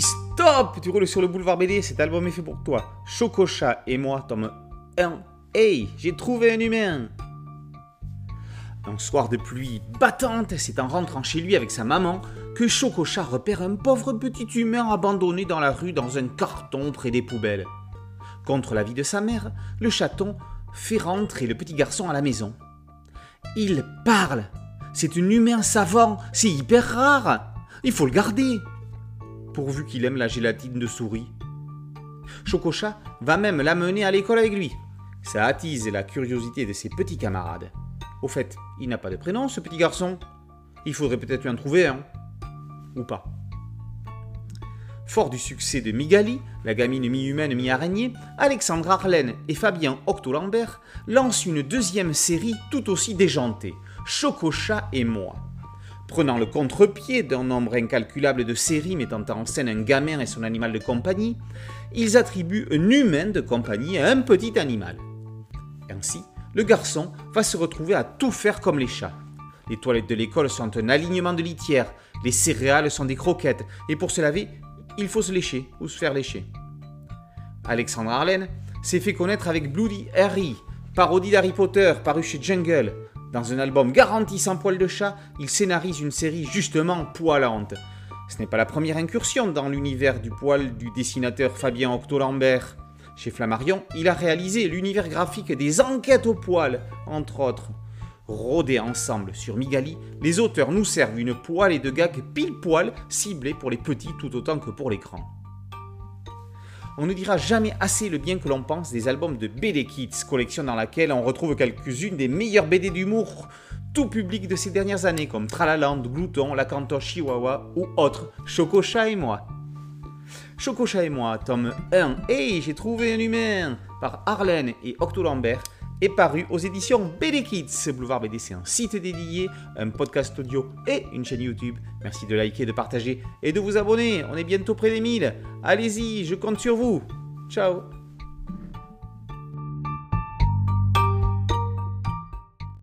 stop Tu roules sur le boulevard BD, cet album est fait pour toi. Chococha et moi, tome 1. Hey, j'ai trouvé un humain Un soir de pluie battante, c'est en rentrant chez lui avec sa maman que Chococha repère un pauvre petit humain abandonné dans la rue dans un carton près des poubelles. Contre l'avis de sa mère, le chaton fait rentrer le petit garçon à la maison. Il parle C'est un humain savant, c'est hyper rare Il faut le garder pourvu qu'il aime la gélatine de souris. Chococha va même l'amener à l'école avec lui. Ça attise la curiosité de ses petits camarades. Au fait, il n'a pas de prénom, ce petit garçon. Il faudrait peut-être lui en trouver un. Ou pas. Fort du succès de Migali, la gamine mi-humaine mi-araignée, Alexandre Arlen et Fabien Octolambert lancent une deuxième série tout aussi déjantée, Chococha et moi. Prenant le contre-pied d'un nombre incalculable de séries mettant en scène un gamin et son animal de compagnie, ils attribuent un humain de compagnie à un petit animal. Ainsi, le garçon va se retrouver à tout faire comme les chats. Les toilettes de l'école sont un alignement de litières, les céréales sont des croquettes, et pour se laver, il faut se lécher ou se faire lécher. Alexandre Arlen s'est fait connaître avec Bloody Harry, parodie d'Harry Potter paru chez Jungle, dans un album garanti sans poil de chat, il scénarise une série justement poilante. Ce n'est pas la première incursion dans l'univers du poil du dessinateur Fabien Octolambert. Chez Flammarion, il a réalisé l'univers graphique des enquêtes au poil, entre autres. Rodés ensemble sur Migali, les auteurs nous servent une poêle et de gags pile poil ciblés pour les petits tout autant que pour l'écran. On ne dira jamais assez le bien que l'on pense des albums de BD Kids, collection dans laquelle on retrouve quelques-unes des meilleures BD d'humour tout public de ces dernières années, comme Tralaland, Glouton, La Cantor Chihuahua ou autres, Chococha et moi. Chococha et moi, tome 1, Hey, j'ai trouvé un humain, par Arlène et Octo Lambert, est paru aux éditions BD Kids. Boulevard BD, c'est un site dédié, un podcast audio et une chaîne YouTube. Merci de liker, de partager et de vous abonner. On est bientôt près des 1000. Allez-y, je compte sur vous. Ciao